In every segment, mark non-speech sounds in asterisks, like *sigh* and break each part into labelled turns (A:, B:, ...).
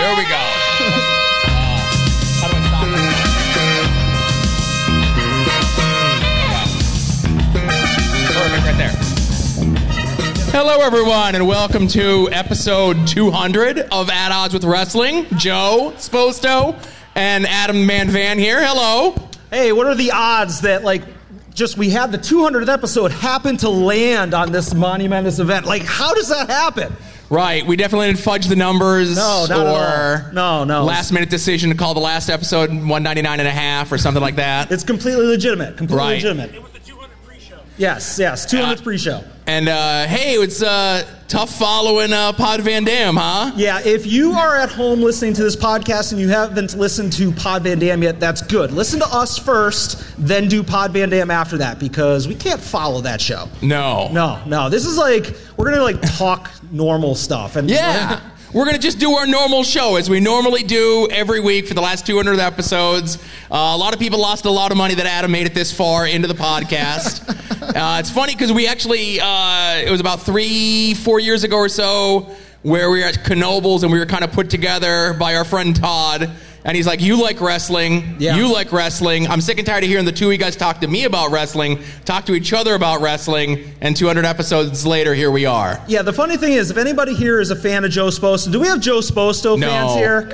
A: There we go. Uh, how do I stop it? Perfect, right there. Hello, everyone, and welcome to episode 200 of At Odds with Wrestling. Joe Sposto and Adam Manvan here. Hello.
B: Hey, what are the odds that like just we had the 200th episode happen to land on this monumentous event? Like, how does that happen?
A: Right, we definitely didn't fudge the numbers
B: No, not at
A: or
B: all. No, no.
A: last minute decision to call the last episode 199 and a half or something like that.
B: It's completely legitimate. Completely
A: Right.
B: legitimate. It was the 200th pre-show. Yes, yes, 200th
A: Uh,
B: pre-show.
A: And uh, hey, it's uh, tough following uh, Pod Van Dam, huh?
B: Yeah, if you are at home listening to this podcast and you haven't listened to Pod Van Dam yet, that's good. Listen to us first, then do Pod Van Dam after that because we can't follow that show.
A: No.
B: No, no. This is like we're gonna like *laughs* talk normal stuff and
A: Yeah. *laughs* We're going to just do our normal show as we normally do every week for the last 200 episodes. Uh, a lot of people lost a lot of money that Adam made it this far into the podcast. *laughs* uh, it's funny because we actually, uh, it was about three, four years ago or so, where we were at Knobles and we were kind of put together by our friend Todd. And he's like, You like wrestling.
B: Yeah.
A: You like wrestling. I'm sick and tired of hearing the two of you guys talk to me about wrestling, talk to each other about wrestling. And 200 episodes later, here we are.
B: Yeah, the funny thing is, if anybody here is a fan of Joe Sposto, do we have Joe Sposto
A: No.
B: fans here?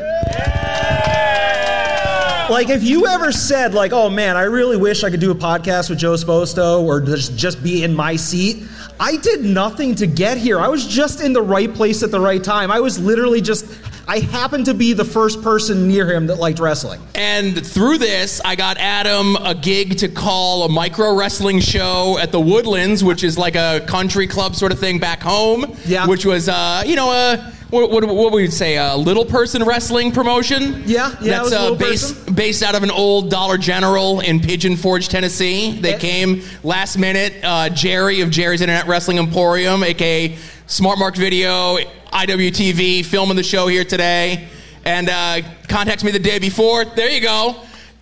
B: Like, if you ever said, like, oh man, I really wish I could do a podcast with Joe Sposto or just, just be in my seat, I did nothing to get here. I was just in the right place at the right time. I was literally just, I happened to be the first person near him that liked wrestling.
A: And through this, I got Adam a gig to call a micro wrestling show at the Woodlands, which is like a country club sort of thing back home.
B: Yeah.
A: Which was, uh, you know, a. What, what, what would we say? A little person wrestling promotion?
B: Yeah, yeah, it
A: That's uh, based,
B: person.
A: based out of an old Dollar General in Pigeon Forge, Tennessee. They
B: Eh.
A: came last minute. Uh, Jerry of Jerry's Internet Wrestling Emporium, aka Smart Mark Video, IWTV, filming the show here today, and uh, me the day before. There you go.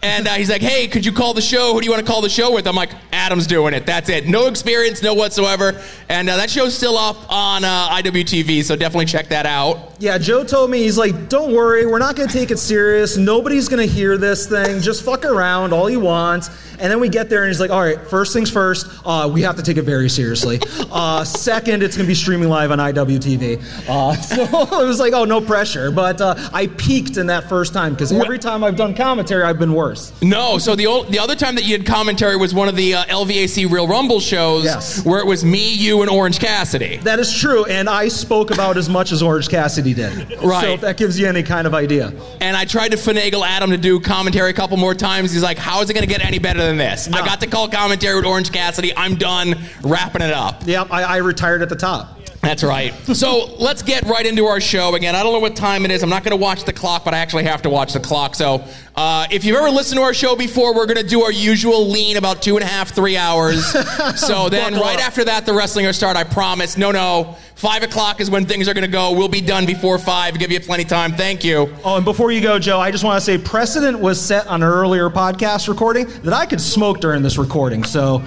A: And uh, he's like, "Hey, could you call the show? Who do you want to call the show with?" I'm like, "Adam's doing it. That's it. No experience, no whatsoever." And uh, that show's still up on uh, IWTV, so definitely check that out.
B: Yeah, Joe told me, he's like, don't worry, we're not going to take it serious. Nobody's going to hear this thing. Just fuck around all you want. And then we get there, and he's like, all right, first things first, uh, we have to take it very seriously. Uh, second, it's going to be streaming live on IWTV. Uh, *laughs* so it was like, oh, no pressure. But uh, I peaked in that first time because every time I've done commentary, I've been worse.
A: No, so the old, the other time that you had commentary was one of the uh, LVAC Real Rumble shows,
B: Yes.
A: where it was me, you, and Orange Cassidy.
B: That is true, and I spoke about as much as Orange Cassidy did.
A: Right.
B: So if that gives you any kind of idea.
A: And I tried to finagle Adam to do commentary a couple more times. He's like, "How is it going to get any better than this?" I got to call commentary with Orange Cassidy. I'm done wrapping it up.
B: Yep, I, I retired at the top.
A: That's right. So let's get right into our show again. I don't know what time it is. I'm not going to watch the clock, but I actually have to watch the clock. So uh, if you've ever listened to our show before, we're going to do our usual lean about two and a half, three hours. *laughs* so then right
B: up.
A: after that, the wrestling will start. I promise. No, no. Five o'clock is when things are going to go. We'll be done before five. Give you plenty of time. Thank you.
B: Oh, and before you go, Joe, I just want to say precedent was set on an earlier podcast recording that I could smoke during this recording. So,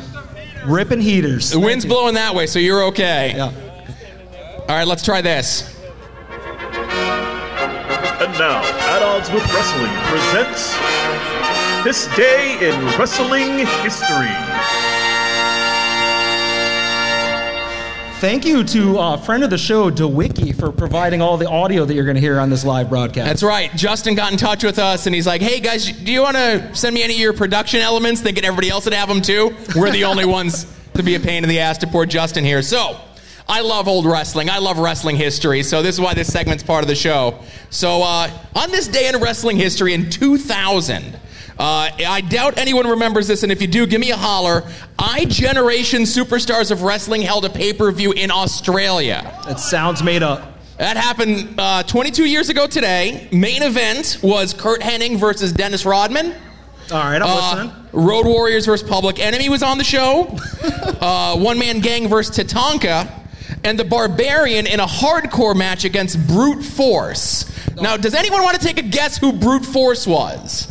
B: ripping heaters.
A: The wind's blowing that way, so you're okay.
B: Yeah.
A: All right, let's try this.
C: And now, At Odds with Wrestling presents This Day in Wrestling History.
B: Thank you to uh, friend of the show, DeWiki, for providing all the audio that you're going to hear on this live broadcast.
A: That's right. Justin got in touch with us and he's like, hey guys, do you want to send me any of your production elements? Thinking everybody else would have them too. We're the only *laughs* ones to be a pain in the ass to poor Justin here. So, I love old wrestling. I love wrestling history. So, this is why this segment's part of the show. So, uh, on this day in wrestling history in 2000, uh, I doubt anyone remembers this, and if you do, give me a holler. I Generation Superstars of Wrestling held a pay per view in Australia.
B: It sounds made up.
A: That happened uh, 22 years ago today. Main event was Curt Hennig versus Dennis Rodman.
B: All right, I'm
A: Uh,
B: listening.
A: Road Warriors versus Public Enemy was on the show. *laughs* uh, One Man Gang versus Tatanka. And the Barbarian in a hardcore match against Brute Force. Now, does anyone want to take a guess who Brute Force was?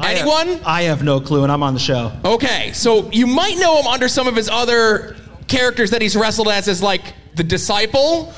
B: I have-
A: Anyone?
B: I have no clue, and I'm on the show.
A: Okay, so you might know him under some of his other characters that he's wrestled as, as like the disciple.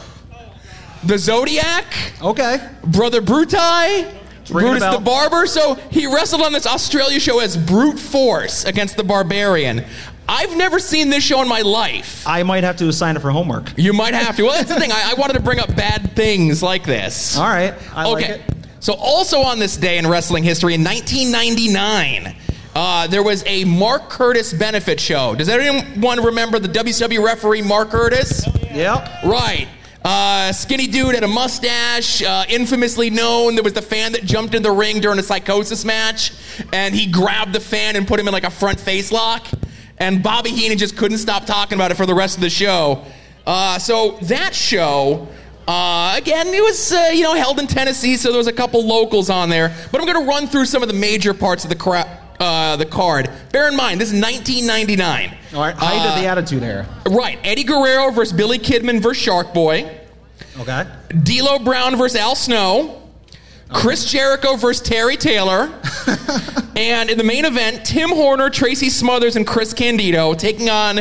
A: the Zodiac,
B: Okay.
A: Brother
B: Bruti,
A: Brutus the Barber. So he wrestled on this Australia show as Brute Force against the Barbarian. I've never seen this show in my life.
B: I might have to sign up for homework.
A: You might have to. Well, that's the thing. I, I wanted to bring up bad things like this.
B: All right. I like
A: okay.
B: it.
A: So, also on this day in wrestling history, in 1999, uh, there was a Mark Curtis benefit show. Does anyone remember the WCW referee Mark Curtis?
B: Yep.
A: Right. Uh, skinny dude had a mustache, uh, infamously known. There was the fan that jumped in the ring during a Psicosis match, and he grabbed the fan and put him in like a front face lock. And Bobby Heenan just couldn't stop talking about it for the rest of the show. Uh, so that show, uh, again, it was uh, you know held in Tennessee, so there was a couple locals on there. But I'm going to run through some of the major parts of the cra- uh, the card. Bear in mind, this is 1999.
B: All right. Height of the Attitude Era.
A: Right, Eddie Guerrero versus Billy Kidman versus Shark Boy.
B: Okay.
A: D'Lo Brown versus Al Snow, Chris Jericho versus Terry Taylor, *laughs* and in the main event, Tim Horner, Tracy Smothers, and Chris Candido taking on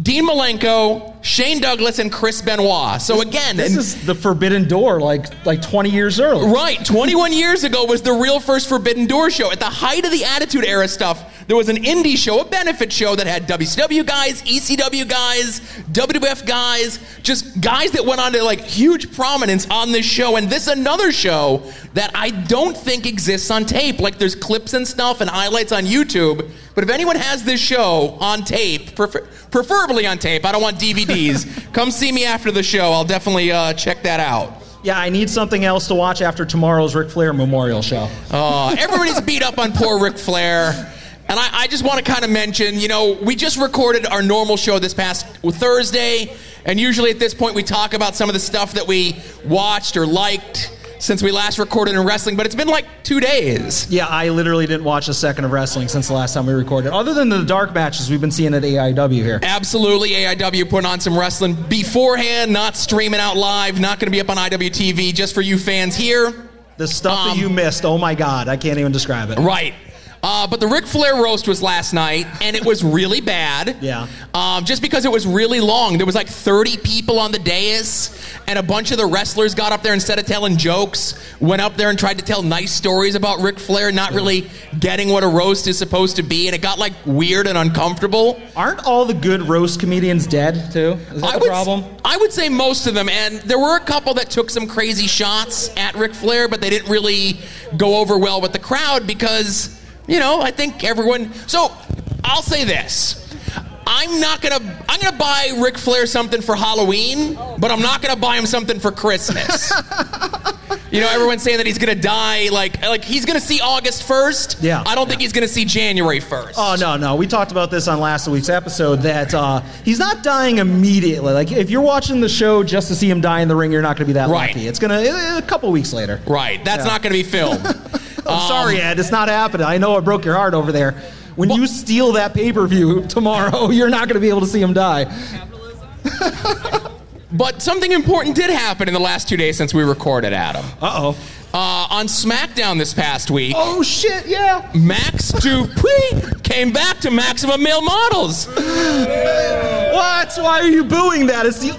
A: Dean Malenko, Shane Douglas, and Chris Benoit. So again,
B: This
A: and-
B: is the Forbidden Door, like like 20 years early.
A: Right, 21 *laughs* years ago was the real first Forbidden Door show. At the height of the Attitude Era stuff, there was an indie show, a benefit show that had WCW guys, ECW guys, WWF guys, just guys that went on to like huge prominence on this show. And this another show that I don't think exists on tape. Like there's clips and stuff and highlights on YouTube. But if anyone has this show on tape, prefer- preferably on tape, I don't want DVDs. come see me after the show. I'll definitely uh, check that out.
B: Yeah, I need something else to watch after tomorrow's Ric Flair Memorial Show.
A: Uh, everybody's beat up on poor Ric Flair. And I, I just want to kind of mention, you know, we just recorded our normal show this past Thursday. And usually at this point, we talk about some of the stuff that we watched or liked since we last recorded in wrestling. But it's been like two days.
B: Yeah, I literally didn't watch a second of wrestling since the last time we recorded, other than the dark matches we've been seeing at AIW here.
A: Absolutely, AIW putting on some wrestling beforehand, not streaming out live, not going to be up on IWTV just for you fans here.
B: The stuff
A: Um,
B: that you missed, oh my god, I can't even describe it.
A: Right. Uh, but the Ric Flair roast was last night, and it was really bad. *laughs*
B: Yeah.
A: Um, just because it was really long. There was like 30 people on the dais, and a bunch of the wrestlers got up there instead of telling jokes, went up there and tried to tell nice stories about Ric Flair, not really getting what a roast is supposed to be, and it got like weird and uncomfortable.
B: Aren't all the good roast comedians dead too? Is that
A: I
B: the
A: would,
B: problem?
A: I would say most of them, and there were a couple that took some crazy shots at Ric Flair, but they didn't really go over well with the crowd because, you know, I think everyone. So I'll say this. I'm not gonna. I'm gonna buy Ric Flair something for Halloween, but I'm not gonna buy him something for Christmas. *laughs* you know, everyone's saying that he's gonna die. Like, like he's gonna see August first.
B: Yeah.
A: I don't think he's gonna see January first.
B: Oh no, no. We talked about this on last week's episode that uh, he's not dying immediately. Like if you're watching the show just to see him die in the ring, you're not going to be that
A: Right.
B: lucky. It's gonna a couple weeks later.
A: Right. That's
B: Yeah.
A: not gonna be filmed. *laughs*
B: I'm sorry, Ed. It's not happening. I know I broke your heart over there. When you steal that pay per view tomorrow, *laughs* you're not going to be able to see him die. *laughs*
A: But something important did happen in the last two days since we recorded, Adam.
B: Uh oh.
A: Uh, on SmackDown this past week,
B: Oh shit! Yeah.
A: Max *laughs* Dupri came back to Maximum Male Models.
B: What? Why are you booing that? It's the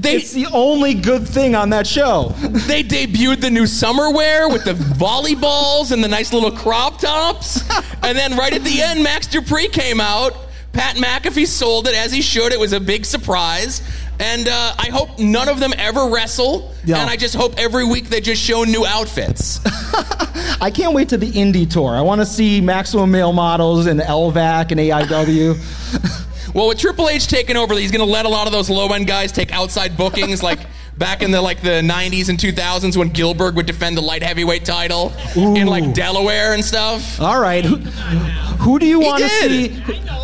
A: They
B: it's the only good thing on that show.
A: they debuted the new summer wear with the volleyballs and the nice little crop tops, and then right at the end, Max Dupri came out. Pat McAfee sold it as he should. It was a big surprise. And uh, I hope none of them ever wrestle.
B: Yeah.
A: And I just hope every week they just show new outfits. *laughs*
B: I can't wait to the indie tour. I want to see Maximum Male Models and LVAC and AIW. *laughs*
A: Well, with Triple H taking over, he's going to let a lot of those low end guys take outside bookings, like back in the like the '90s and 2000s when Gillberg would defend the light heavyweight title in like Delaware and stuff.
B: All right. Who, who do you want to see?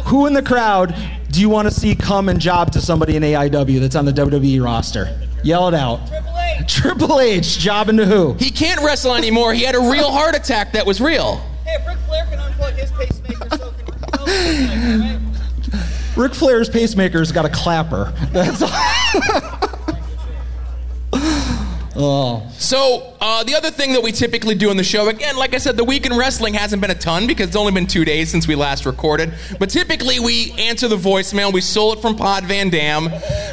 B: Who in the crowd do you want to see come and job to somebody in AIW that's on the WWE roster? Yell it out.
D: Triple H.
B: Triple H jobbing to who?
A: He can't wrestle anymore. He had a real heart attack that was real.
D: Hey, if Ric Flair can unplug his pacemaker, so can so can pacemaker, right?
B: Ric Flair's pacemaker's got a clapper. That's oh. *laughs*
A: So uh, the other thing that we typically do on the show, again, like I said, the week in wrestling hasn't been a ton because it's only been two days since we last recorded. But typically we answer the voicemail. We stole it from Pod Van Dam,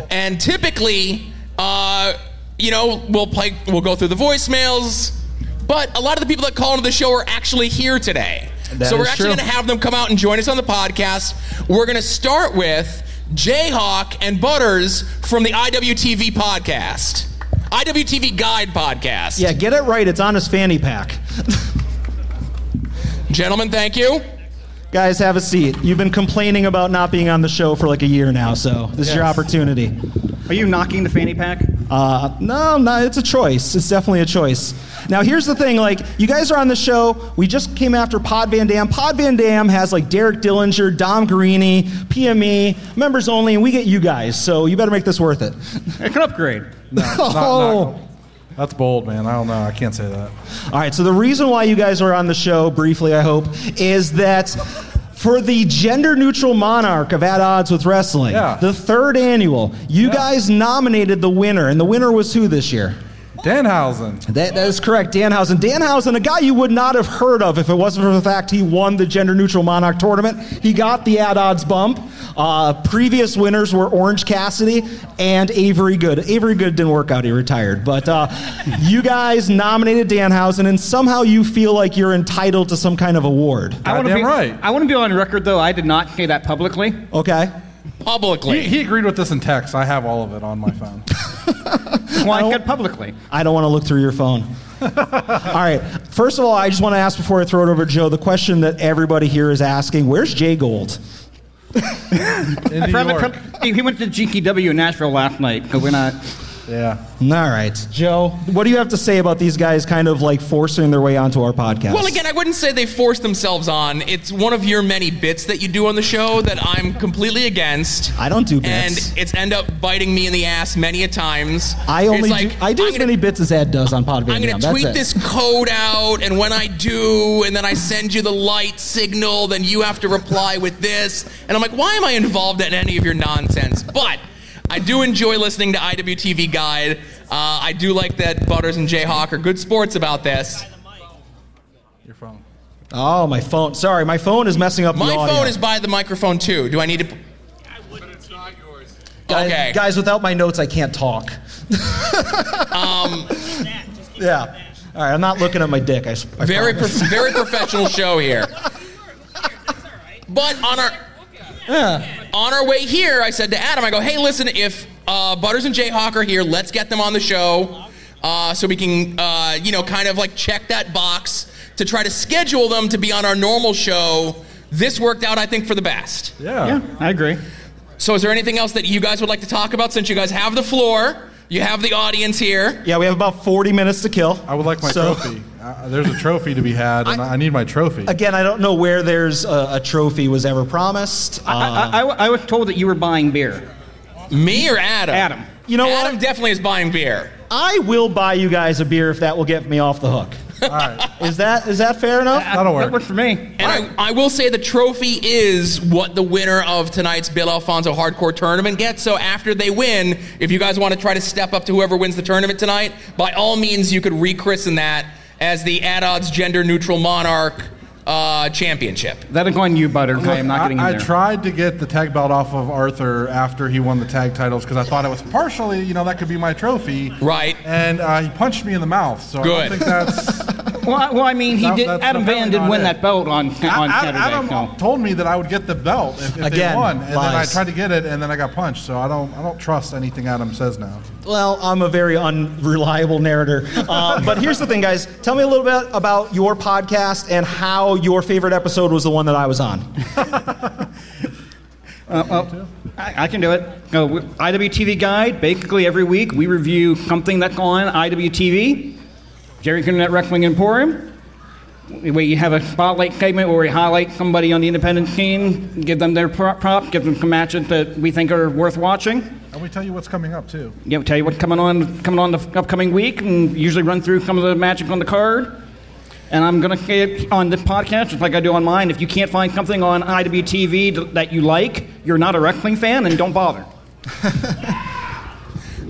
A: and typically. Uh, you know, we'll play, we'll go through the voicemails. But a lot of the people that call into the show are actually here today.
B: That
A: so we're actually going to have them come out and join us on the podcast. We're going to start with Jayhawk and Butters from the IWTV podcast, IWTV Guide podcast.
B: Yeah, get it right. It's on his fanny pack. *laughs*
A: Gentlemen, thank you.
B: Guys, have a seat. You've been complaining about not being on the show for like a year now, so this is your opportunity.
E: Are you knocking the fanny pack?
B: Uh, no, no, it's a choice. It's definitely a choice. Now, here's the thing: like, you guys are on the show. We just came after Pod Van Dam. Pod Van Dam has like Derek Dillinger, Dom Guarini, PME, members only, and we get you guys. So you better make this worth it.
E: It can upgrade. *laughs*
B: oh.
F: not- That's bold, man. I don't know. I can't say that.
B: All right, so the reason why you guys are on the show, briefly, I hope, is that for the gender neutral monarch of At Odds with Wrestling,
F: Yeah.
B: the third annual, you guys nominated the winner, and the winner was who this year?
F: Danhausen.
B: That, that is correct, Danhausen. Danhausen, a guy you would not have heard of if it wasn't for the fact he won the Gender Neutral Monarch tournament. He got the At Odds bump. Uh, previous winners were Orange Cassidy and Avery Good. Avery Good didn't work out; he retired. But uh, *laughs* you guys nominated Danhausen, and somehow you feel like you're entitled to some kind of award.
E: I wanna be,
F: right.
E: I want to be on record, though. I did not say that publicly.
B: Okay.
A: Publicly.
F: He, he agreed with this in text. I have all of it on my phone.
E: Well, I publicly.
B: I don't want to look through your phone. *laughs* all right. First of all, I just want to ask before I throw it over to Joe the question that everybody here is asking: Where's Jay Gold?
F: In New
E: Private-
F: York.
E: he went to GKW in Nashville last night because we're not.
F: Yeah.
B: All right, Joe. What do you have to say about these guys kind of like forcing their way onto our podcast?
A: Well, again, I wouldn't say they forced themselves on. It's one of your many bits that you do on the show that I'm completely against.
B: I don't do bits.
A: And it's end up biting me in the ass many a times.
B: I only
A: It's like,
B: do, I do
A: I'm
B: as
A: gonna-
B: many bits as Ed does on Pod
A: I'm going to tweet
B: it.
A: this code out, and when I do, and then I send you the light signal, then you have to reply with this. And I'm like, why am I involved in any of your nonsense? But I do enjoy listening to IWTV Guide. Uh, I do like that Butters and Jayhawk are good sports about this.
F: Your phone.
B: Oh, my phone. Sorry, my phone is messing up
A: My
B: the audio.
A: phone is by the microphone too. Do I need to?
B: guys,
A: Okay.
B: guys, without my notes, I can't talk.
A: Um, *laughs*
B: yeah. All right, I'm not looking at my dick. I, s- I
A: Very,
B: promise.
A: prof- very *laughs* professional show here. But on our *laughs* on our way here, I said to Adam, I go, "Hey, listen, if uh, Butters and Jayhawk are here, let's get them on the show, uh, so we can, uh, you know, kind of like check that box to try to schedule them to be on our normal show." This worked out, I think, for the best.
F: Yeah.
E: Yeah, I agree.
A: So, is there anything else that you guys would like to talk about? Since you guys have the floor, you have the audience here.
B: Yeah, we have about 40 minutes to kill.
F: I would like my
B: So-
F: trophy. Uh, there's a trophy to be had, and I, I need my trophy.
B: Again, I don't know where there's a, a trophy was ever promised. Uh,
E: I, I, I was told that you were buying beer.
A: Me or Adam?
E: Adam.
B: You know
A: Adam
B: what?
A: definitely is buying beer.
B: I will buy you guys a beer if that will get me off the hook.
F: All right.
B: Is that is that fair enough?
F: That'll work.
E: That worked for me.
A: And I, I will say the trophy is what the winner of tonight's Bill Alfonso Hardcore Tournament gets. So after they win, if you guys want to try to step up to whoever wins the tournament tonight, by all means, you could rechristen that as the At Odds Gender Neutral Monarch uh, Championship.
E: That'll go you, Butter. I am not getting in
F: I, I tried to get the tag belt off of Arthur after he won the tag titles because I thought it was partially, you know, that could be my trophy.
A: Right.
F: And uh, he punched me in the mouth, so I
A: Good.
F: don't think that's. *laughs*
E: Well, I- well, I mean, he
F: No,
E: did.
F: that's
E: Adam Van
F: apparently
E: did
F: not
E: win
F: it.
E: that belt on on
F: Ad-
E: Saturday.
F: Adam
E: so.
F: told me that I would get the belt if, if
B: Again,
F: they won, and then I
B: lies.
F: tried to get it, and then I got punched. So I don't, I don't trust anything Adam says now.
B: Well, I'm a very unreliable narrator. *laughs* Uh, but here's the thing, guys. Tell me a little bit about your podcast and how your favorite episode was the one that I was on. *laughs*
E: Uh, well, I, I can do it. Uh, we- IWTV Guide. Basically, every week we review something that's on IWTV, Jerry Internet Wrestling Emporium. We you have a spotlight segment where we highlight somebody on the independent scene, give them their pro- prop, give them some matches that we think are worth watching.
F: And we tell you what's coming up too.
E: Yeah, we tell you what's coming on coming on the upcoming week, and usually run through some of the magic on the card. And I'm going to say it on this podcast, just like I do on mine. If you can't find something on IWTV that you like, you're not a wrestling fan, and don't bother. *laughs*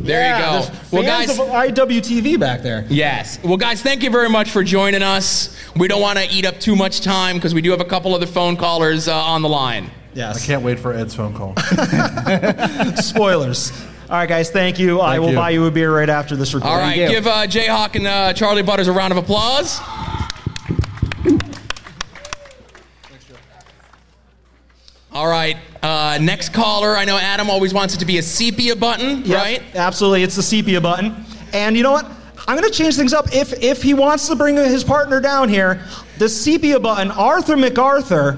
A: There you go. Well,
B: Fans
A: guys.
B: of IWTV back there.
A: Yes. Well, guys, thank you very much for joining us. We don't want to eat up too much time because we do have a couple other phone callers uh, on the line.
B: Yes.
F: I can't wait for Ed's phone call. *laughs*
B: Spoilers. All right, guys, thank you. I will
F: you.
B: buy you a beer right after this recording.
A: All right, give uh, Jayhawk and uh, Charlie Butters a round of applause. All right, uh, next caller. I know Adam always wants it to be a sepia button,
B: Yep,
A: right?
B: Absolutely, it's the sepia button. And you know what? I'm going to change things up. If if he wants to bring his partner down here, the sepia button, Arthur MacArthur,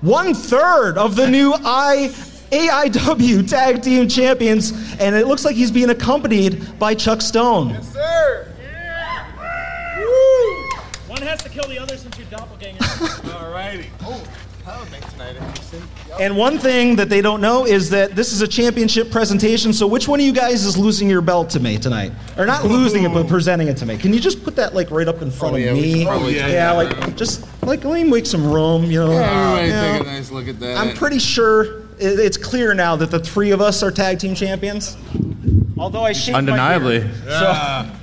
B: one third of the new I. AIW Tag Team Champions, and it looks like he's being accompanied by Chuck Stone.
D: Yes, sir.
G: One has to kill the other since you're doppelgangers. *laughs*
D: Alrighty. Oh, that'll make tonight interesting.
B: And one thing that they don't know is that this is a championship presentation. So which one of you guys is losing your belt to me tonight, or not losing it, but presenting it to me? Can you just put that like right up in front
H: Oh, yeah,
B: of
H: we
B: me?
H: should probably
B: yeah,
H: do
B: like just like let me make some room. You know,
H: Everybody
B: You know,
H: take a nice look at that.
B: I'm pretty sure it- it's clear now that the three of us are tag team champions. Although I shake my
I: Undeniably.
B: beard.
J: Ah, uh,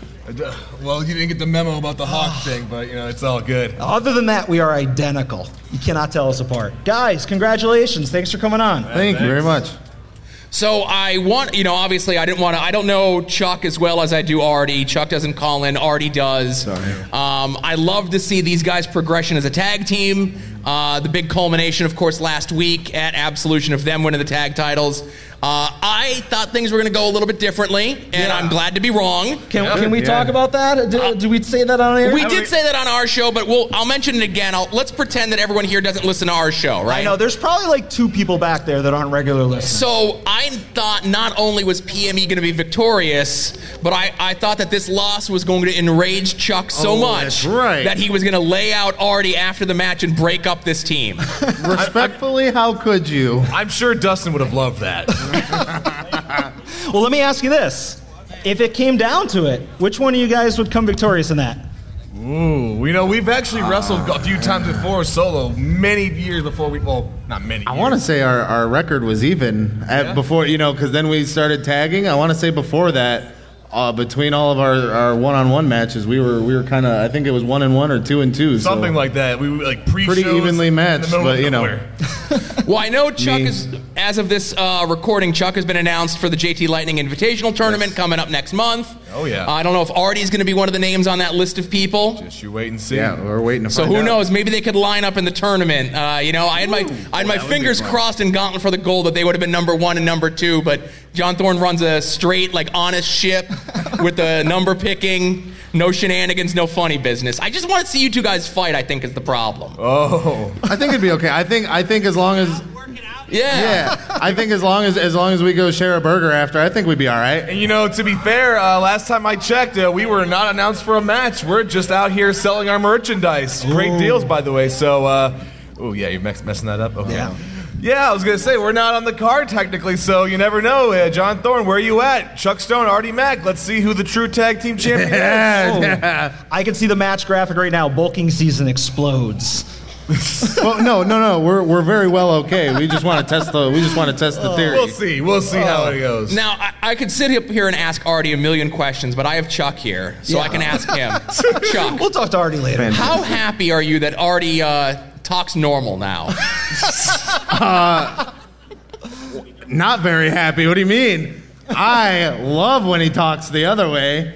J: well, you didn't get the memo about the hawk thing, but you know it's all good.
B: Other than that, we are identical. You cannot tell us apart. Guys, congratulations! Thanks for coming on.
I: Thank you very much.
A: So I want, you know, obviously I didn't want to. I don't know Chuck as well as I do Artie. Chuck doesn't call in. Artie does. Um, I love to see these guys' progression as a tag team. Uh, the big culmination, of course, last week at Absolution of them winning the tag titles. Uh, I thought things were going to go a little bit differently, and I'm glad to be wrong.
B: Can, can we talk about that? Did, did we say that on air?
A: We did say that on our show, but we'll, I'll mention it again. I'll, let's pretend that everyone here doesn't listen to our show, right?
B: I know there's probably like two people back there that aren't regular listeners.
A: So I thought not only was PME going to be victorious, but I, I thought that this loss was going to enrage Chuck so
I: Oh,
A: much
I: right.
A: that he was going to lay out Artie after the match and break up this team. *laughs*
I: Respectfully, how could you?
J: I'm sure Dustin would have loved that. *laughs*
B: Well, let me ask you this: If it came down to it, which one of you guys would come victorious in that?
J: Ooh, we know we've actually wrestled a few times before solo, many years before we. Well, not many.
I: I want to say our, our record was even at
J: Yeah?
I: before, you know, because then we started tagging. I want to say before that, uh, between all of our, our one-on-one matches, we were we were kind of I think it was one and one or two and two. so
J: something like that. We were like pre
I: pretty evenly matched, but you know. *laughs*
A: well, I know Chuck
I: Me.
A: is, as of this uh, recording, Chuck has been announced for the JT Lightning Invitational Tournament coming up next month.
J: Oh, yeah.
A: I don't know if Artie's going to be one of the names on that list of people.
J: Just you wait and see.
I: Yeah, we're waiting to
A: So
I: find
A: who
I: out.
A: knows? Maybe they could line up in the tournament. Uh, you know, I had my I had my fingers crossed in Gauntlet for the Gold that they would have been number one and number two. But John Thorne runs a straight, like honest ship with the number picking, no shenanigans, no funny business. I just want to see you two guys fight. I think is the problem.
J: Oh,
I: I think it'd be okay. I think I think as long as
A: Yeah.
I: yeah, I think as long as as long as we go share a burger after, I think we'd be all right.
J: and you know, to be fair, uh, last time I checked, uh, we were not announced for a match. We're just out here selling our merchandise. Great deals, by the way. So, uh, oh yeah, you're mess- messing that up. Okay.
B: Yeah.
J: Yeah, I was gonna say we're not on the card technically, so you never know. Uh, John Thorne, where are you at? Chuck Stone, Artie Mack. Let's see who the true tag team *laughs* champion is.
I: Yeah, yeah.
B: I can see the match graphic right now. Bulking season explodes. *laughs*
I: well, no, no, no. We're we're very well okay. We just want to test the we just want to test the theory.
J: We'll see. We'll see how it goes.
A: Now I, I could sit up here and ask Artie a million questions, but I have Chuck here, so I can ask him. *laughs* Chuck,
B: We'll talk to Artie later.
A: how happy are you that Artie uh, talks normal now? *laughs*
I: Not very happy. What do you mean? I love when he talks the other way,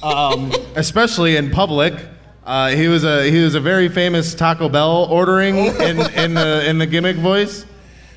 I: um, especially in public. Uh, he was a he was a very famous Taco Bell ordering in, in the in the gimmick voice.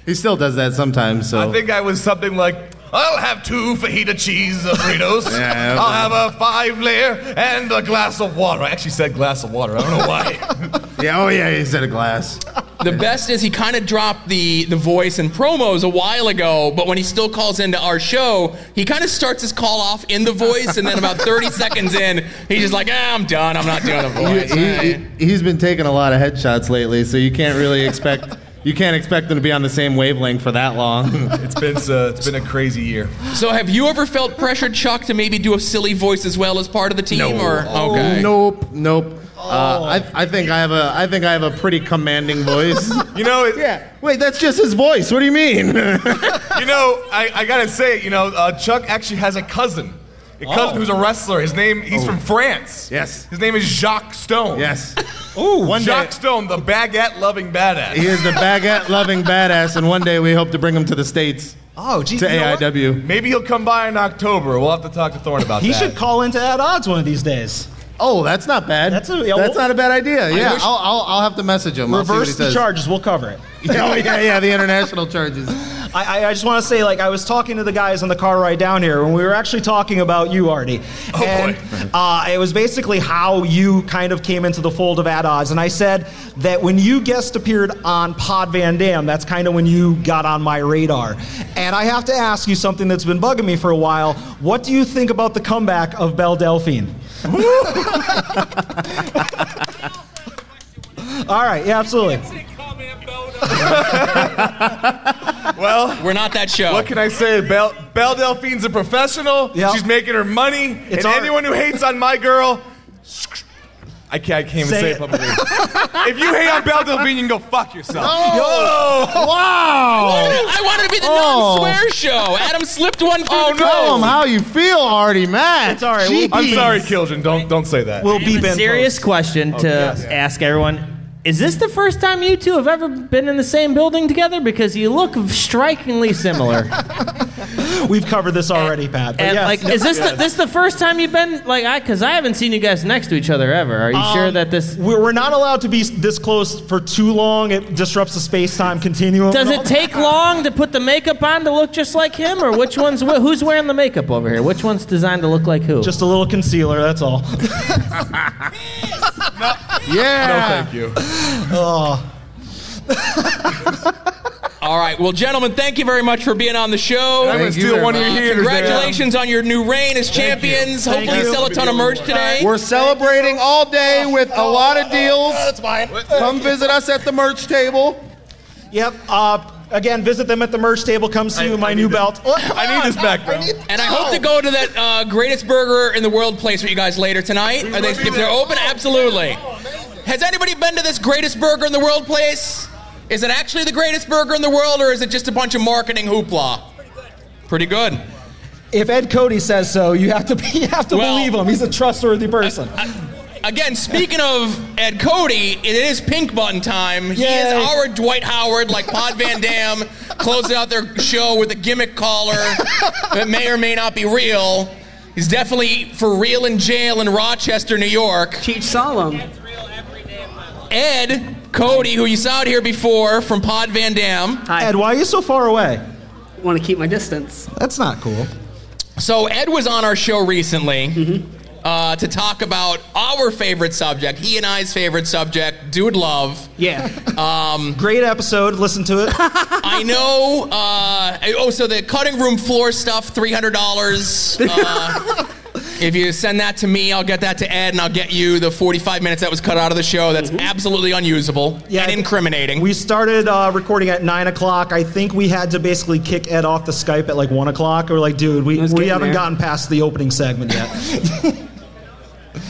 I: He still does that sometimes. So
J: I think I was something like, I'll have two fajita cheese burritos. *laughs*
I: Yeah,
J: I'll have a five layer and a glass of water. I actually said glass of water. I don't know why. *laughs*
I: yeah, oh yeah, he said a glass.
A: The best is he kind of dropped the, the voice in promos a while ago, but when he still calls into our show, he kind of starts his call off in the voice, and then about 30 *laughs* seconds in, he's just like, ah, I'm done. I'm not doing the voice.
I: He, he, he's been taking a lot of headshots lately, so you can't really expect *laughs* you can't expect him to be on the same wavelength for that long. *laughs*
J: it's been uh, it's been a crazy year.
A: So have you ever felt pressured, Chuck, to maybe do a silly voice as well as part of the team? Or okay.
I: Nope, nope. Uh, I, I think I have a I think I have a pretty commanding voice. *laughs*
J: You know, it,
I: yeah. Wait, that's just his voice. What do you mean? *laughs*
J: you know, I, I gotta say, you know, uh, Chuck actually has a cousin. A cousin who's a wrestler. His name, he's from France.
I: Yes.
J: His name is Jacques Stone.
I: yes.
J: Ooh,
I: one
J: Jacques
I: day
J: Stone, the baguette loving badass.
I: he is the baguette loving badass, and one day we hope to bring him to the states.
B: Oh, geez.
I: to
B: you know what?
I: AIW.
J: Maybe he'll come by in October. We'll have to talk to Thorne about that.
B: He
J: that.
B: should call into at odds one of these days.
I: Oh, that's not bad.
B: That's a- yeah,
I: that's
B: well-
I: not a bad idea. Yeah,
B: wish-
I: I'll, I'll, I'll have to message him. I'll see what
B: Reverse the
I: says.
B: charges. We'll cover it. *laughs*
I: oh yeah, yeah, the international charges.
B: I, I, just want to say, like, I was talking to the guys on the car ride down here, when we were actually talking about you, Artie.
J: Oh,
B: and Uh, it was basically how you kind of came into the fold of At Odds. And I said that when you guest appeared on Pod Van Dam, that's kind of when you got on my radar. And I have to ask you something that's been bugging me for a while. What do you think about the comeback of Belle Delphine? *laughs* All right, yeah, absolutely. *laughs*
J: well,
A: We're not that show.
J: what can I say? Belle, Belle Delphine's a professional.
B: Yep.
J: She's making her money.
B: It's
J: and
B: art.
J: anyone who hates on my girl, I can't, I can't even
B: Say
J: say
B: it.
J: it publicly. if you hate on Belle Delphine, you can go fuck yourself.
I: Oh, wow!
A: I wanted to be the
I: Oh.
A: non-swear show. Adam slipped one through
J: Oh,
A: the
J: no.
I: Him how you feel, Artie, man.
B: It's all right, we'll-
J: I'm sorry, Kildren. Don't don't say that.
B: We'll beep in.
H: Serious
B: post.
H: question to oh,
J: yes.
H: ask everyone. Is this the first time you two have ever been in the same building together? Because you look strikingly similar. *laughs*
B: We've covered this already, Pat. but
H: And
B: yes.
H: like, is this the, this the first time you've been like I? Because I haven't seen you guys next to each other ever. Are you sure
B: Um,
H: that this?
B: We're we're not allowed to be this close for too long. It disrupts the space-time continuum.
H: Does it take long to put the makeup on to look just like him, or which one's who's wearing the makeup over here? Which one's designed to look like who?
B: Just a little concealer. That's all. *laughs*
I: Yeah.
J: No, thank you.
A: All right. Well, gentlemen, thank you very much for being on the show.
J: I'm gonna steal one of your
I: much.
J: heaters.
A: Congratulations on your new reign as champions.
B: Thank
A: Hopefully, you
B: you.
A: sell a ton of merch today.
I: We're celebrating all day with a lot of deals. That's mine. Come visit us at the merch table.
B: Yep. Uh, again, visit them at the merch table. Come see
J: I-
B: my
J: I
B: new
J: need
B: belt. *laughs*
J: I need this back, bro.
A: And I hope to go to that uh, greatest burger in the world place with you guys later tonight. Are they, if they're open, absolutely. Has anybody been to this greatest burger in the world place? Is it actually the greatest burger in the world, or is it just a bunch of marketing hoopla? Pretty good.
B: If Ed Cody says so, you have to be, you have to
A: Well-
B: believe him. He's a trustworthy person.
A: Again, speaking of Ed Cody, it is pink button time. He
B: Yay.
A: is our Dwight Howard, like Pod Van Dam, *laughs* closing out their show with a gimmick caller that may or may not be real. He's definitely for real in jail in Rochester, New York.
K: Cheech Solemn.
A: Ed Cody, who you saw out here before from Pod Van Dam.
K: Hi.
B: Ed, why are you so far away?
K: want to keep my distance.
B: That's not cool.
A: So Ed was on our show recently uh, to talk about our favorite subject, he and I's favorite subject, dude love.
K: Yeah.
A: Um,
B: Great episode. Listen to it. *laughs*
A: I know. Uh, oh, so the cutting room floor stuff, three hundred dollars. Uh, *laughs* if you send that to me, I'll get that to Ed, and I'll get you the forty-five minutes that was cut out of the show. That's absolutely unusable
B: Yeah,
A: and incriminating.
B: We started uh, recording at nine o'clock. I think we had to basically kick Ed off the Skype at like one o'clock. We're like, dude, we, we haven't
K: there.
B: gotten past the opening segment yet.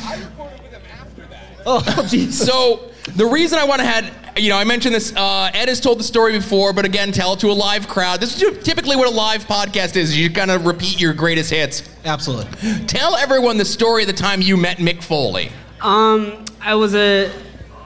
B: I recorded with him after that. Oh, jeez.
A: So the reason I went ahead, you know, I mentioned this. Uh, Ed has told the story before, but again, tell it to a live crowd. This is typically what a live podcast is. You kind of repeat your greatest hits.
B: Absolutely.
A: Tell everyone the story of the time you met Mick Foley.
K: Um, I was at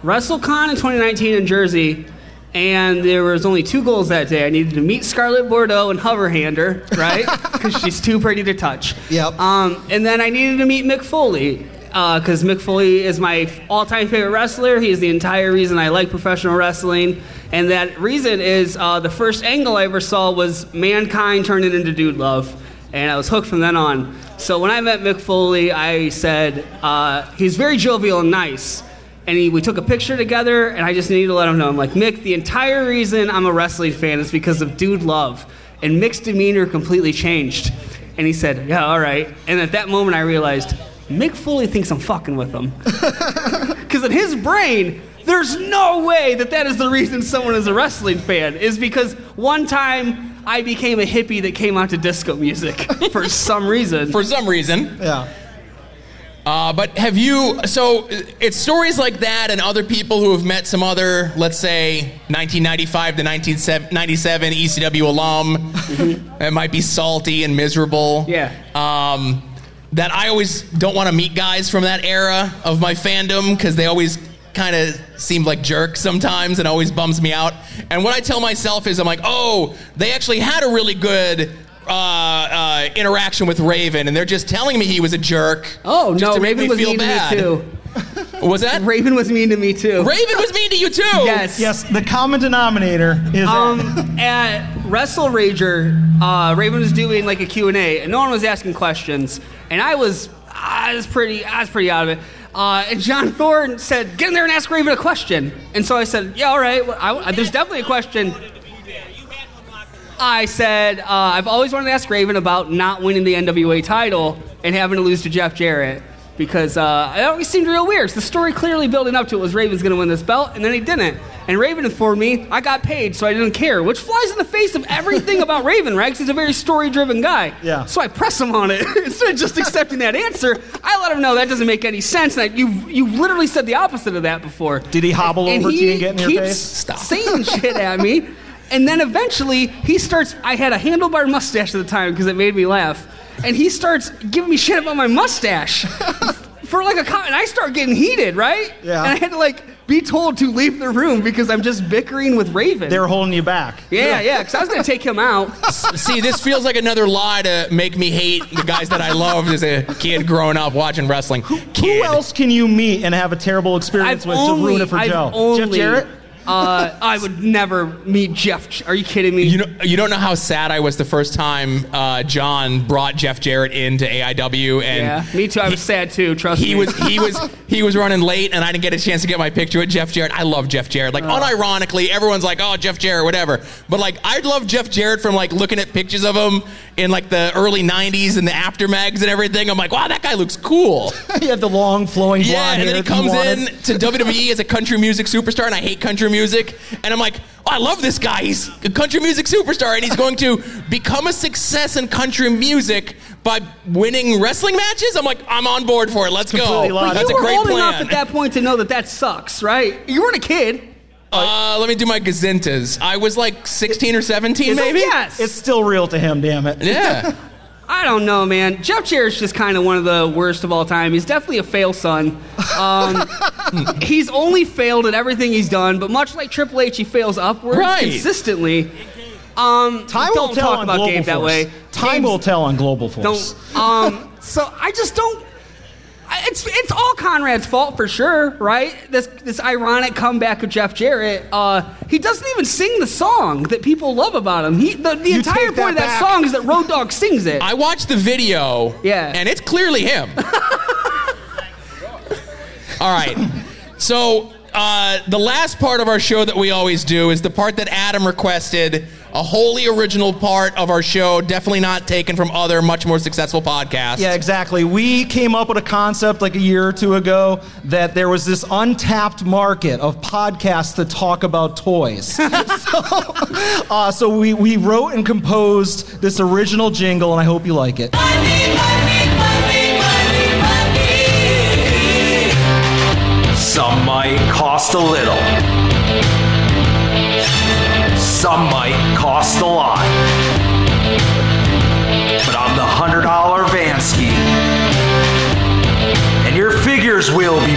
K: WrestleCon in 2019 in Jersey, and there was only two goals that day. I needed to meet Scarlett Bordeaux and hover hand her, right? *laughs* *laughs* Because she's too pretty to touch.
B: Yep.
K: Um, and then I needed to meet Mick Foley. Because Mick Foley is my all-time favorite wrestler. He is the entire reason I like professional wrestling, and that reason is uh, the first angle I ever saw was Mankind turning into Dude Love, and I was hooked from then on. So when I met Mick Foley, I said uh, he's very jovial and nice, and he, we took a picture together, and I just needed to let him know. I'm like, Mick, the entire reason I'm a wrestling fan is because of Dude Love, and Mick's demeanor completely changed. And he said, Yeah, all right. And at that moment, I realized Mick Foley thinks I'm fucking with him. *laughs* Because in his brain, there's no way that that is the reason someone is a wrestling fan, is because one time I became a hippie that came out to disco music *laughs* for some reason.
A: For some reason.
B: Yeah.
A: Uh, but have you? So uh, it's stories like that, and other people who have met some other, let's say, 1995 to 1997 ECW alum. It might be salty and miserable.
K: Yeah.
A: Um, that I always don't want to meet guys from that era of my fandom because they always kind of seem like jerks sometimes and always bums me out. And what I tell myself is, I'm like, oh, they actually had a really good. Uh, uh, interaction with Raven, and they're just telling me he was a jerk.
K: Oh
A: just
K: no,
A: to make
K: Raven
A: me
K: was
A: feel
K: mean
A: bad.
K: to me too.
A: Was that?
K: Raven was mean to me too.
A: Raven was mean to you too.
K: Yes.
B: Yes, the common denominator is
K: Um, *laughs* at Wrestle Rager, uh, Raven was doing like a Q&A, and no one was asking questions, and I was, I was pretty, I was pretty out of it. Uh, and John Thorne said, "Get in there and ask Raven a question." And so I said, "Yeah, all right. Well, I, there's definitely a question." I said, uh, "I've always wanted to ask Raven about not winning the NWA title and having to lose to Jeff Jarrett." Because uh, it always seemed real weird. So The story clearly building up to it was Raven's going to win this belt, and then he didn't. And Raven informed me I got paid, so I didn't care, which flies in the face of everything about *laughs* Raven, right? Because he's a very story-driven guy.
B: Yeah.
K: So I press him on it *laughs* instead of just accepting that answer. I let him know that doesn't make any sense. And that you you literally said the opposite of that before.
B: Did he hobble
K: And
B: over to you and get in your
K: keeps
B: face?
A: Stop.
K: saying *laughs* shit at me. And then eventually he starts. I had a handlebar mustache at the time because it made me laugh. And he starts giving me shit about my mustache *laughs* for like a comment. And I start getting heated, right?
B: Yeah.
K: And I had to like be told to leave the room because I'm just bickering with Raven.
B: They were holding you back.
K: yeah, yeah, because I was gonna take him out. *laughs*
A: See, this feels like another lie to make me hate the guys that I loved as a kid growing up watching wrestling. Kid.
B: Who else can you meet and have a terrible experience
K: I've
B: with
K: only,
B: to ruin it for
K: I've
B: Joe?
K: only,
B: Jeff Jarrett?
K: Uh, I would never meet Jeff. Are you kidding me?
A: You know, you don't know how sad I was the first time uh, John brought Jeff Jarrett into AIW, and
K: yeah, me too. I was sad too. Trust
A: he
K: me.
A: was he was *laughs* he was running late, and I didn't get a chance to get my picture with Jeff Jarrett. I love Jeff Jarrett. Like unironically, everyone's like, "Oh, Jeff Jarrett, whatever." But like, I love Jeff Jarrett from like looking at pictures of him in like the early '90s and the Apter mags and everything. I'm like, "Wow, that guy looks cool." *laughs*
B: he had the long flowing blonde
A: Yeah, and
B: hair
A: then he comes
B: wanted.
A: in to *laughs* WWE as a country music superstar, and I hate country music. And I'm like, oh, I love this guy. He's a country music superstar, and he's going to become a success in country music by winning wrestling matches. I'm like, I'm on board for it. Let's go. That's a great plan.
K: you were old enough at that point to know that that sucks, right? You weren't a kid.
A: Uh, let me do my gazintas. I was like 16 or 17,
K: Is it-
A: maybe.
K: Yes.
B: It's still real to him, damn it.
A: Yeah. *laughs*
K: I don't know, man. Jeff Jarrett's just kind of one of the worst of all time. He's definitely a fail son. Um, *laughs* he's only failed at everything he's done, but much like Triple H, he fails upwards
A: Right.
K: consistently. Um,
B: Time
K: don't
B: will tell
K: talk
B: on
K: about
B: Global
K: Gabe
B: Force.
K: that way.
B: Time
K: Gabe's-
B: will tell on Global Force.
K: Don't. Um, so I just don't. I- It's it's all Conrad's fault for sure, right? This this ironic comeback of Jeff Jarrett. Uh, he doesn't even sing the song that people love about him. He the, the
B: You
K: entire point of
B: that
K: that
B: back.
K: song is that Road Dogg sings it.
A: I watched the video.
K: Yeah.
A: And it's clearly him. *laughs* All right. So uh, the last part of our show that we always do is the part that Adam requested, a wholly original part of our show, definitely not taken from other much more successful podcasts.
B: Yeah, exactly. We came up with a concept like a year or two ago that there was this untapped market of podcasts that talk about toys. *laughs* so uh, so we, we wrote and composed this original jingle, and I hope you like it.
L: Some might cost a little. Some might cost a lot. But I'm the hundred dollar Vansky. And your figures will be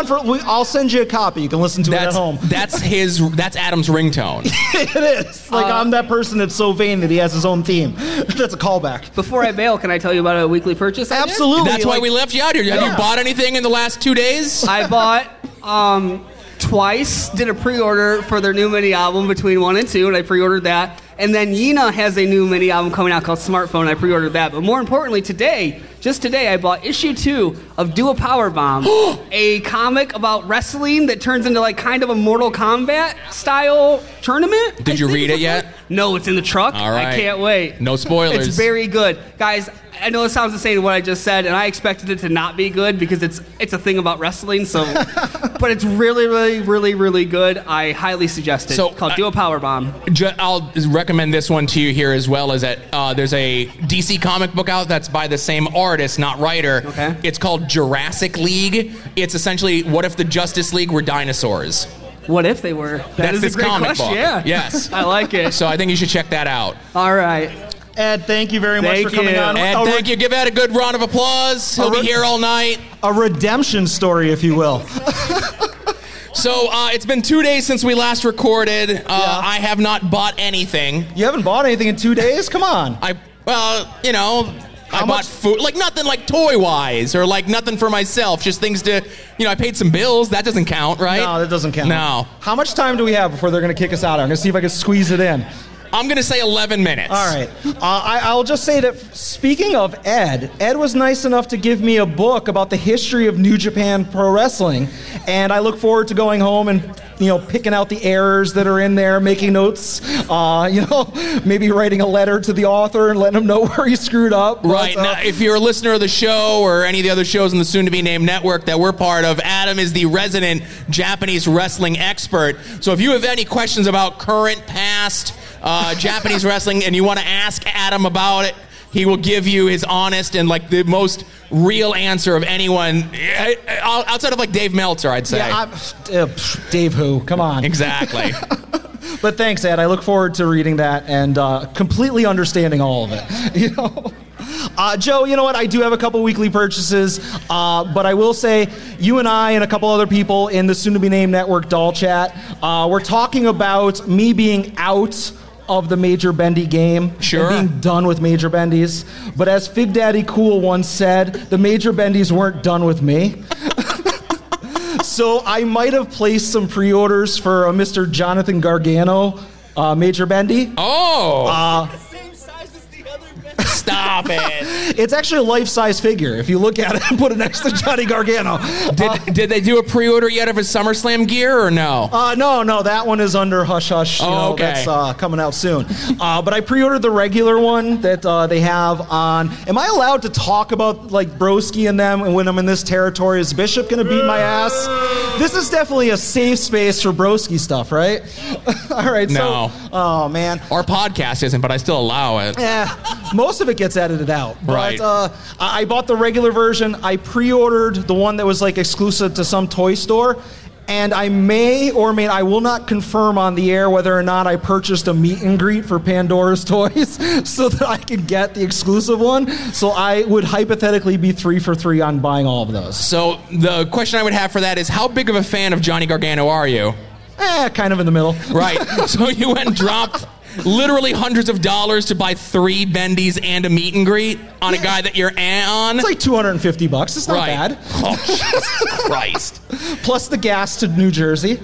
B: on for. We, I'll send you a copy. You can listen to it at home.
A: that's his. That's Adam's ringtone. *laughs*
B: it is. Like, I'm that person that's so vain that he has his own theme. *laughs* that's a callback.
K: Before I bail, can I tell you about a weekly purchase?
B: Absolutely.
A: That's why we left you out here. Have
B: Yeah.
A: you bought anything in the last two days?
K: I *laughs* bought um, twice, did a pre-order for their new mini album between one and two, and I pre-ordered that. And then Yena has a new mini album coming out called Smartphone. I pre-ordered that. But more importantly, today, just today, I bought issue two of Do a Power Bomb, *gasps* a comic about wrestling that turns into like kind of a Mortal Kombat style tournament.
A: Did
K: I
A: you
K: think
A: read it *laughs* yet?
K: No, it's in the truck.
A: All right.
K: I can't wait.
A: No spoilers.
K: It's very good, guys. I know it sounds insane what I just said, and I expected it to not be good because it's it's a thing about wrestling. So, *laughs* but it's really, really, really, really good. I highly suggest it.
A: So,
K: called
A: I-
K: Do a Power Bomb.
A: Ju- I'll recommend this one to you here as well. Is that uh, there's a DC comic book out that's by the same artist, not writer.
K: Okay.
A: It's called Jurassic League. It's essentially what if the Justice League were dinosaurs.
K: What if they were? That
A: That's
K: is
A: this
K: a great
A: comic
K: question.
A: book.
K: Yeah.
A: Yes. *laughs*
K: I like it.
A: So I think you should check that out.
K: All right.
B: Ed, thank you very much
K: Thank
B: for coming
K: you.
B: on.
A: Ed,
B: A re-
A: thank you. Give Ed a good round of applause. He'll
B: re-
A: be here all night.
B: A redemption story, if you will. *laughs*
A: So uh, it's been two days since we last recorded. Uh, I have not bought anything.
B: You haven't bought anything in two days? Come on.
A: I well, you know, I
B: How
A: bought
B: much-
A: food, like nothing like toy wise or like nothing for myself. Just things to, you know, I paid some bills. That doesn't count, right?
B: No, that doesn't count.
A: No.
B: How much time do we have before they're going to kick us out? I'm going to see if I can squeeze it in.
A: I'm gonna say 11 minutes.
B: All right. Uh, I, I'll just say that speaking of Ed, Ed was nice enough to give me a book about the history of New Japan Pro Wrestling, and I look forward to going home and you know picking out the errors that are in there, making notes. Uh, *laughs* you know, maybe writing a letter to the author and letting him know *laughs* where he screwed up. But,
A: Right.
B: uh,
A: Now, if you're a listener of the show or any of the other shows in the soon to be named network that we're part of, Adam is the resident Japanese wrestling expert. So if you have any questions about current, past uh, Japanese wrestling and you want to ask Adam about it, he will give you his honest and like the most real answer of anyone eh, eh, outside of like Dave Meltzer, I'd say.
B: yeah, uh, Dave, who? Come on.
A: exactly. *laughs*
B: But thanks, Ed. I look forward to reading that and uh, completely understanding all of it. *laughs* You know, uh, Joe. You know what? I do have a couple weekly purchases, uh, but I will say you and I and a couple other people in the soon-to-be-named network doll chat, uh, we're talking about me being out of the Major Bendy game,
A: Sure.
B: and being done with Major Bendies. But as Fig Daddy Cool once said, the Major Bendies weren't done with me. *laughs* So I might have placed some pre-orders for a Mr. Jonathan Gargano, uh, Major Bendy.
A: Oh,
B: Uh,
A: stop it. *laughs*
B: it's actually a life-size figure. If you look at it and put it next to Johnny Gargano.
A: Did, did they do a pre-order yet of his SummerSlam gear or no?
B: Uh, no, no, that one is under hush hush.
A: Oh,
B: know,
A: okay.
B: That's uh, coming out soon. Uh, but I pre-ordered the regular one that uh, they have on. Am I allowed to talk about like Broski and them? And when I'm in this territory, is Bishop going to beat my ass? This is definitely a safe space for Broski stuff, right? *laughs* All right.
A: No.
B: So, oh man.
A: Our podcast isn't, but I still allow it.
B: Yeah, most of it gets edited out.
A: Right.
B: Uh, I I bought the regular version. I pre-ordered the one that was like exclusive to some toy store. And I may or may I will not confirm on the air whether or not I purchased a meet and greet for Pandora's *laughs* Toys so that I could get the exclusive one. So I would hypothetically be three for three on buying all of those.
A: So the question I would have for that is, how big of a fan of Johnny Gargano are you?
B: Eh, kind of in the middle.
A: Right. *laughs* so you went and dropped literally hundreds of dollars to buy three bendies and a meet and greet on a guy that you're on.
B: It's like 250 bucks. It's not
A: right.
B: bad.
A: Oh Jesus Christ! *laughs*
B: Plus the gas to New Jersey.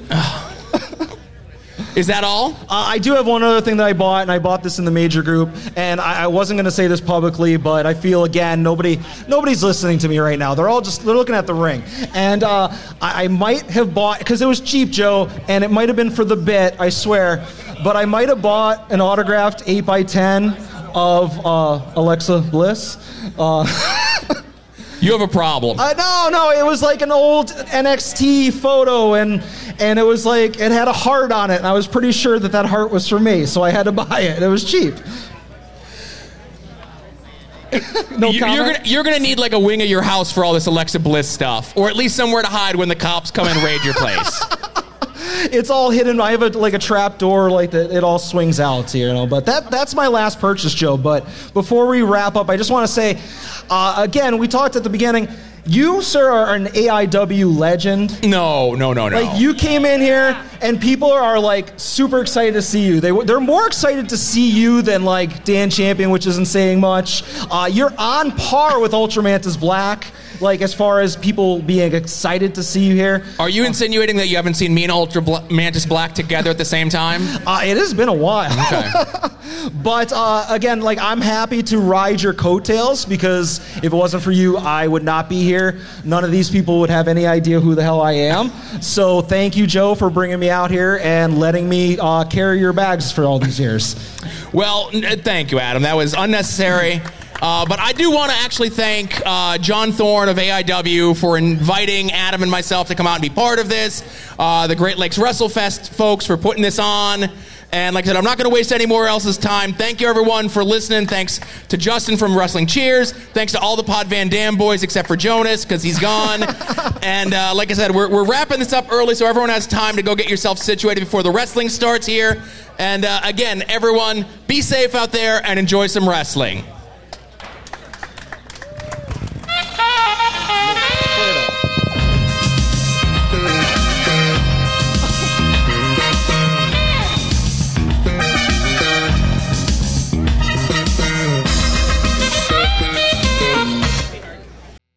A: Is that all?
B: Uh, I do have one other thing that I bought, and I bought this in the major group, and I, I wasn't going to say this publicly, but I feel again nobody nobody's listening to me right now. They're all just they're looking at the ring, and uh, I, I might have bought because it was cheap, Joe, and it might have been for the bit, I swear, but I might have bought an autographed eight x ten of uh, Alexa Bliss. Uh, *laughs*
A: You have a problem.
B: Uh, no, no, it was like an old NXT photo, and and it was like it had a heart on it, and I was pretty sure that that heart was for me, so I had to buy it. It was cheap. *laughs* no
A: you, are gonna you're gonna need like a wing of your house for all this Alexa Bliss stuff, or at least somewhere to hide when the cops come and raid your place. *laughs*
B: It's all hidden. I have a, like a trap door, like that. It all swings out, you know. But that that's my last purchase, Joe. But before we wrap up, I just want to say, uh, again, we talked at the beginning. You, sir, are an AIW legend.
A: No, no, no, no.
B: Like you came in here and people are like super excited to see you. They they're more excited to see you than like Dan Champion, which isn't saying much. Uh, you're on par with Ultramantis Black, like as far as people being excited to see you here.
A: Are you insinuating that you haven't seen me and Ultra Bla- Mantis Black together at the same time? *laughs*
B: Uh, it has been a while.
A: Okay. *laughs*
B: But uh, again, like I'm happy to ride your coattails because if it wasn't for you, I would not be here. None of these people would have any idea who the hell I am. So thank you, Joe, for bringing me out here and letting me uh, carry your bags for all these years.
A: Well, n- uh, thank you, Adam. That was unnecessary. Uh, but I do want to actually thank uh, John Thorne of AIW for inviting Adam and myself to come out and be part of this. Uh, the Great Lakes WrestleFest folks for putting this on. And like I said, I'm not going to waste any more else's time. Thank you, everyone, for listening. Thanks to Justin from Wrestling Cheers. Thanks to all the Pod Van Dam boys except for Jonas because he's gone. *laughs* and uh, like I said, we're, we're wrapping this up early so everyone has time to go get yourself situated before the wrestling starts here. And uh, again, everyone, be safe out there and enjoy some wrestling.